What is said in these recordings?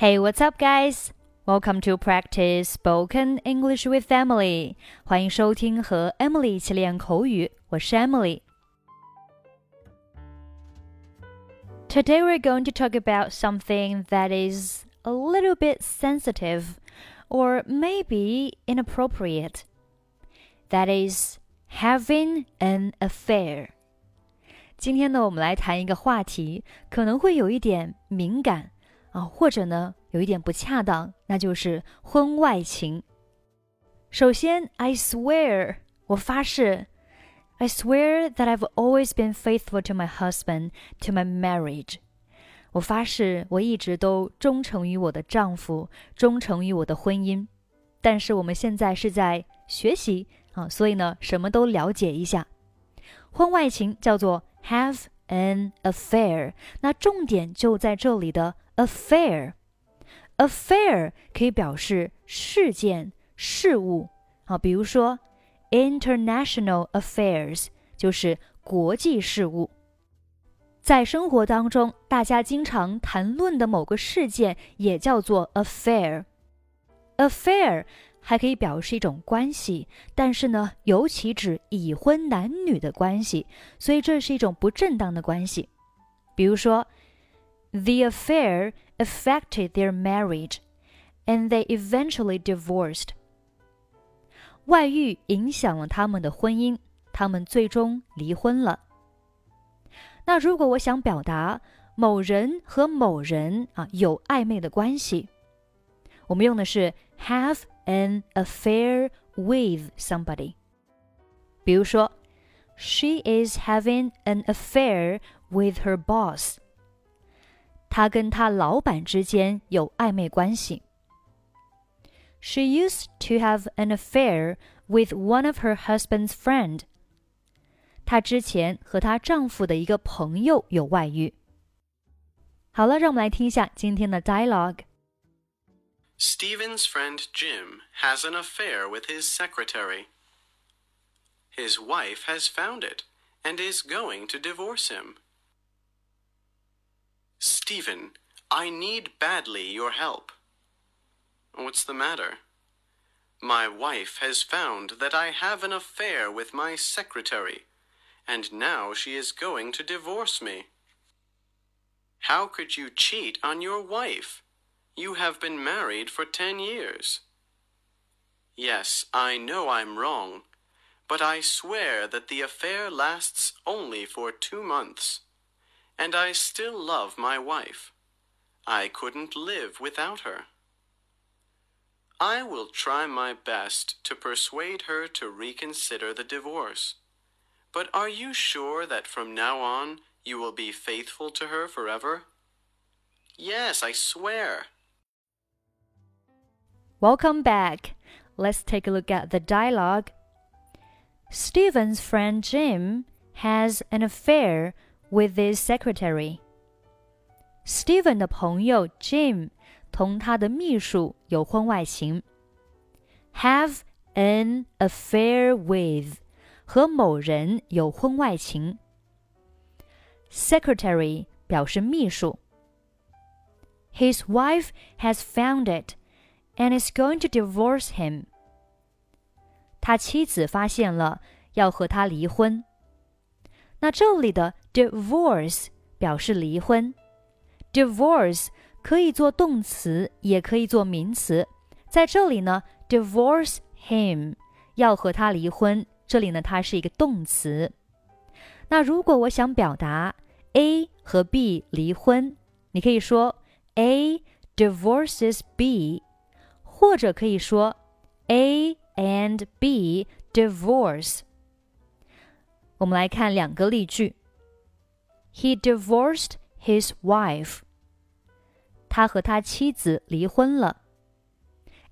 Hey, what's up, guys? Welcome to practice spoken English with Emily. 欢迎收听和 Emily 一起练口语，我是 Emily。Today we're going to talk about something that is a little bit sensitive or maybe inappropriate. That is having an affair. 今天呢，我们来谈一个话题，可能会有一点敏感。 啊，或者呢有一点不恰当，那就是婚外情。首先，I swear，我发誓，I swear that I've always been faithful to my husband, to my marriage。我发誓，我一直都忠诚于我的丈夫，忠诚于我的婚姻。但是我们现在是在学习啊，所以呢，什么都了解一下。婚外情叫做 have an affair，那重点就在这里的。Affair，affair 可以表示事件、事物啊，比如说 international affairs 就是国际事务。在生活当中，大家经常谈论的某个事件也叫做 affair。affair 还可以表示一种关系，但是呢，尤其指已婚男女的关系，所以这是一种不正当的关系。比如说。The affair affected their marriage, and they eventually divorced. 外遇影响了他们的婚姻，他们最终离婚了。那如果我想表达某人和某人啊有暧昧的关系，我们用的是 have an affair with somebody。比如说，She is having an affair with her boss。 she used to have an affair with one of her husband's friend. 她之前和她丈夫的一个朋友有外遇。好了，让我们来听一下今天的 dialogue。Steven's friend Jim has an affair with his secretary. His wife has found it and is going to divorce him. Steven, I need badly your help. What's the matter? My wife has found that I have an affair with my secretary, and now she is going to divorce me. How could you cheat on your wife? You have been married for ten years. Yes, I know I'm wrong, but I swear that the affair lasts only for two months and I still love my wife. I couldn't live without her. I will try my best to persuade her to reconsider the divorce. But are you sure that from now on you will be faithful to her forever? Yes, I swear. Welcome back. Let's take a look at the dialogue. Steven's friend Jim has an affair with his secretary. Stephen 的朋友 Jim 同他的秘书有婚外情。Have an affair with 和某人有婚外情。Secretary 表示秘书。His wife has found it and is going to divorce him. 他妻子发现了，要和他离婚。 那这里的 divorce 表示离婚，divorce 可以做动词，也可以做名词。在这里呢，divorce him 要和他离婚，这里呢它是一个动词。那如果我想表达 A 和 B 离婚，你可以说 A divorces B，或者可以说 A and B divorce。我们来看两个例句。He divorced his wife. 他和他妻子离婚了。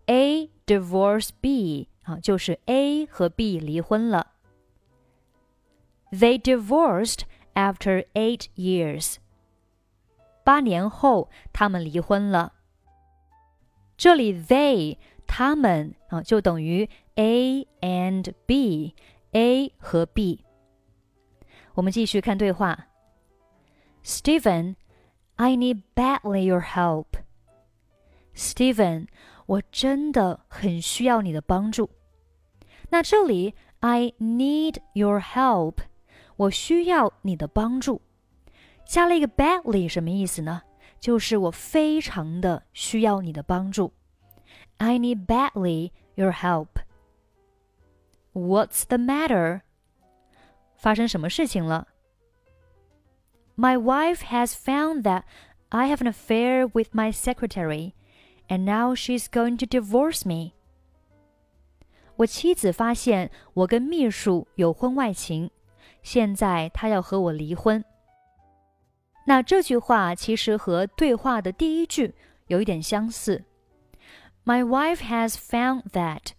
A divorce B 啊，就是 A 和 B 离婚了。They divorced after eight years. 八年后，他们离婚了。这里 they 他们啊，就等于 A and B，A 和 B。 我们继续看对话。Stephen, I need badly your help. Steven，我真的很需要你的帮助。那这里 I need your help，我需要你的帮助，加了一个 badly，什么意思呢？就是我非常的需要你的帮助。I need badly your help. What's the matter? 发生什么事情了？My wife has found that I have an affair with my secretary, and now she's going to divorce me. 我妻子发现我跟秘书有婚外情，现在她要和我离婚。那这句话其实和对话的第一句有一点相似。My wife has found that，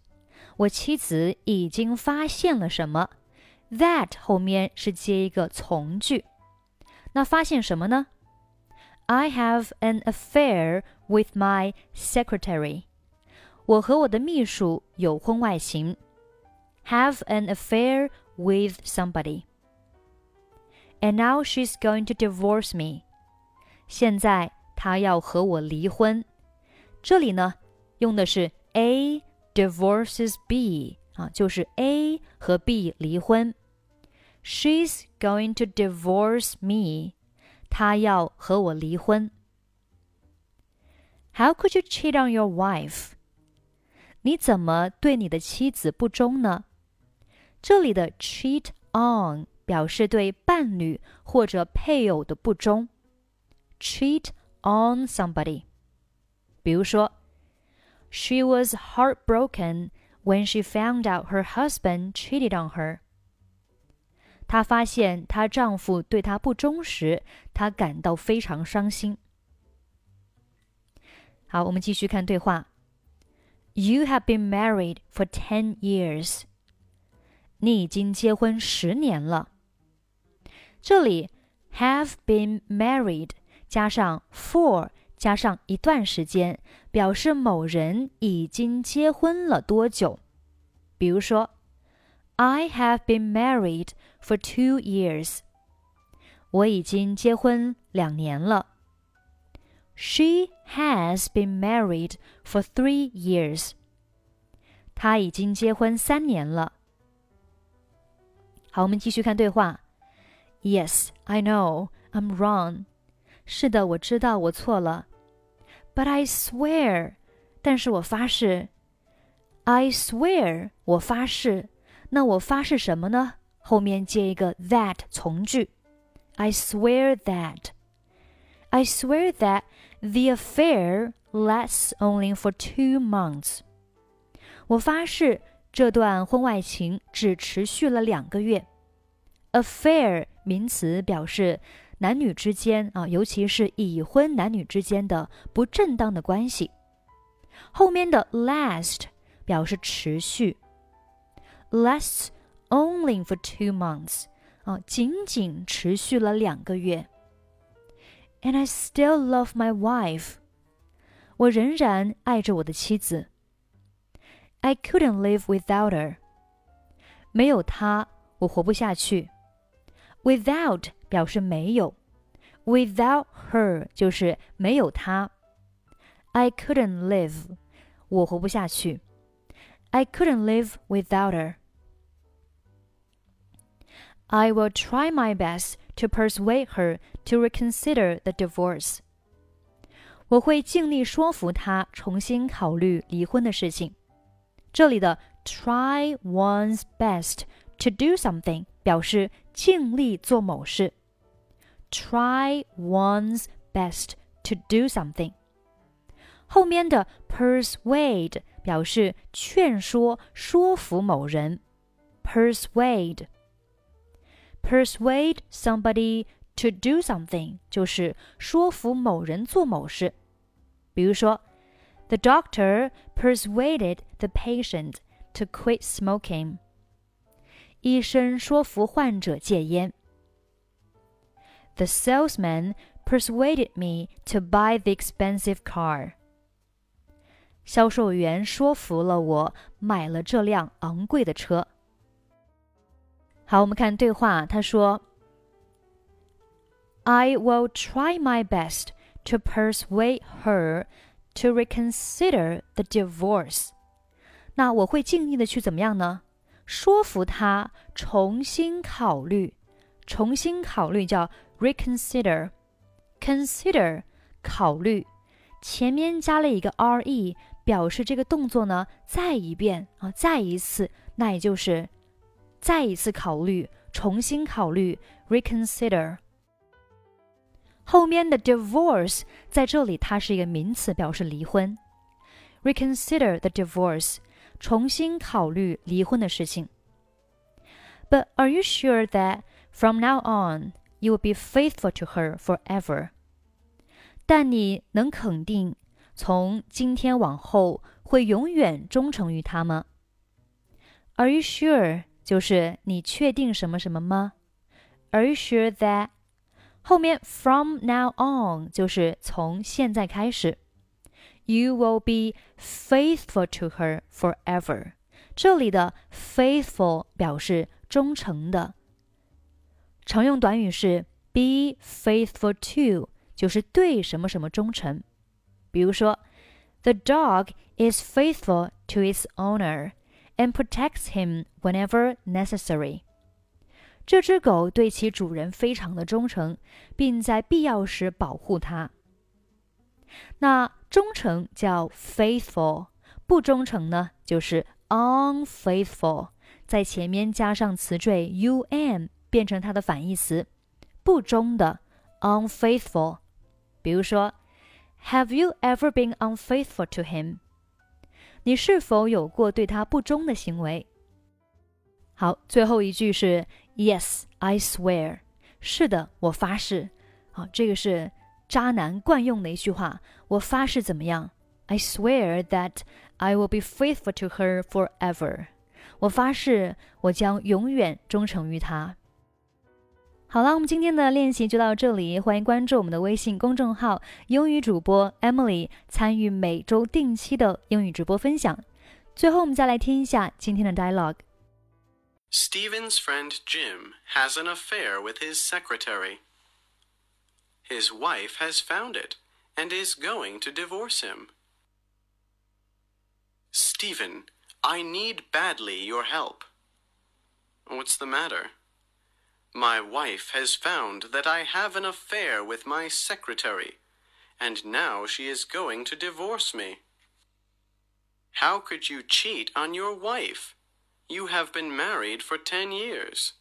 我妻子已经发现了什么 ？That 后面是接一个从句。那发现什么呢？I have an affair with my secretary。我和我的秘书有婚外情。Have an affair with somebody。And now she's going to divorce me。现在她要和我离婚。这里呢，用的是 A divorces B 啊，就是 A 和 B 离婚。 She's going to divorce me。她要和我离婚。How could you cheat on your wife？你怎么对你的妻子不忠呢？这里的 cheat on 表示对伴侣或者配偶的不忠。cheat on somebody。比如说，She was heartbroken when she found out her husband cheated on her。 她发现她丈夫对她不忠时，她感到非常伤心。好，我们继续看对话。You have been married for ten years。你已经结婚十年了。这里 have been married 加上 for 加上一段时间，表示某人已经结婚了多久。比如说，I have been married for two years。我已经结婚两年了。She has been married for three years。她已经结婚三年了。好，我们继续看对话。Yes, I know I'm wrong. 是的，我知道我错了。But I swear，但是我发誓。I swear，我发誓。那我发誓什么呢？ 后面接一个 that 从句。I swear that. I swear that the affair lasts only for two months. 我发誓这段婚外情只持续了两个月。Affair 名词表示男女之间啊，尤其是已婚男女之间的不正当的关系。后面的 last 表示持续，lasts only for two months 啊，仅仅持续了两个月。And I still love my wife，我仍然爱着我的妻子。I couldn't live without her，没有她我活不下去。Without 表示没有，without her 就是没有她。I couldn't live，我活不下去。I couldn't live without her. I will try my best to persuade her to reconsider the divorce. 我会尽力说服她重新考虑离婚的事情。这里的 try one's best to do something 表示尽力做某事。Try one's best to do something。后面的 persuade 表示劝说、说服某人。Persuade。 Persuade somebody to do something 就是说服某人做某事。比如说，The doctor persuaded the patient to quit smoking. 医生说服患者戒烟。The salesman persuaded me to buy the expensive car. 销售员说服了我买了这辆昂贵的车。 好，我们看对话，他说：“I will try my best to persuade her to reconsider the divorce。那我会尽力的去怎么样呢？说服她重新考虑，重新考虑叫 reconsider，consider 考虑，前面加了一个 r e，表示这个动作呢再一遍啊，再一次，那也就是再一次考虑，重新考虑 reconsider。后面的 divorce 在这里它是一个名词，表示离婚。reconsider the divorce 重新考虑离婚的事情。But are you sure that from now on you will be faithful to her forever？但你能肯定从今天往后会永远忠诚于她吗？Are you sure？ 就是你确定什么什么吗？Are you sure that？后面 from now on 就是从现在开始。You will be faithful to her forever。这里的 faithful 表示忠诚的，常用短语是 be faithful to，就是对什么什么忠诚。比如说，The dog is faithful to its owner and protects him whenever necessary。这只狗对其主人非常的忠诚，并在必要时保护它。那忠诚叫 faithful，不忠诚呢就是 unfaithful，在前面加上词缀 un，变成它的反义词，不忠的 unfaithful。比如说，Have you ever been unfaithful to him？ 你是否有过对他不忠的行为？好，最后一句是 Yes, I swear。是的，我发誓。好，这个是。渣男惯用的一句话，我发誓怎么样？I swear that I will be faithful to her forever。我发誓，我将永远忠诚于她。好了，我们今天的练习就到这里，欢迎关注我们的微信公众号“英语主播 Emily”，参与每周定期的英语直播分享。最后，我们再来听一下今天的 dialogue。Steven's friend Jim has an affair with his secretary. His wife has found it and is going to divorce him. Steven, I need badly your help. What's the matter? My wife has found that I have an affair with my secretary, and now she is going to divorce me. How could you cheat on your wife? You have been married for ten years.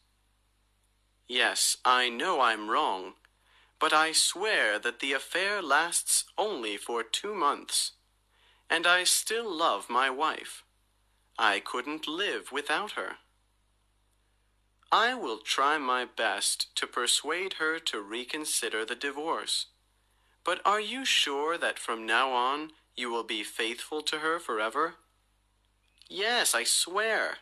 Yes, I know I'm wrong, but I swear that the affair lasts only for two months. And I still love my wife. I couldn't live without her. I will try my best to persuade her to reconsider the divorce. But are you sure that from now on you will be faithful to her forever? Yes, I swear.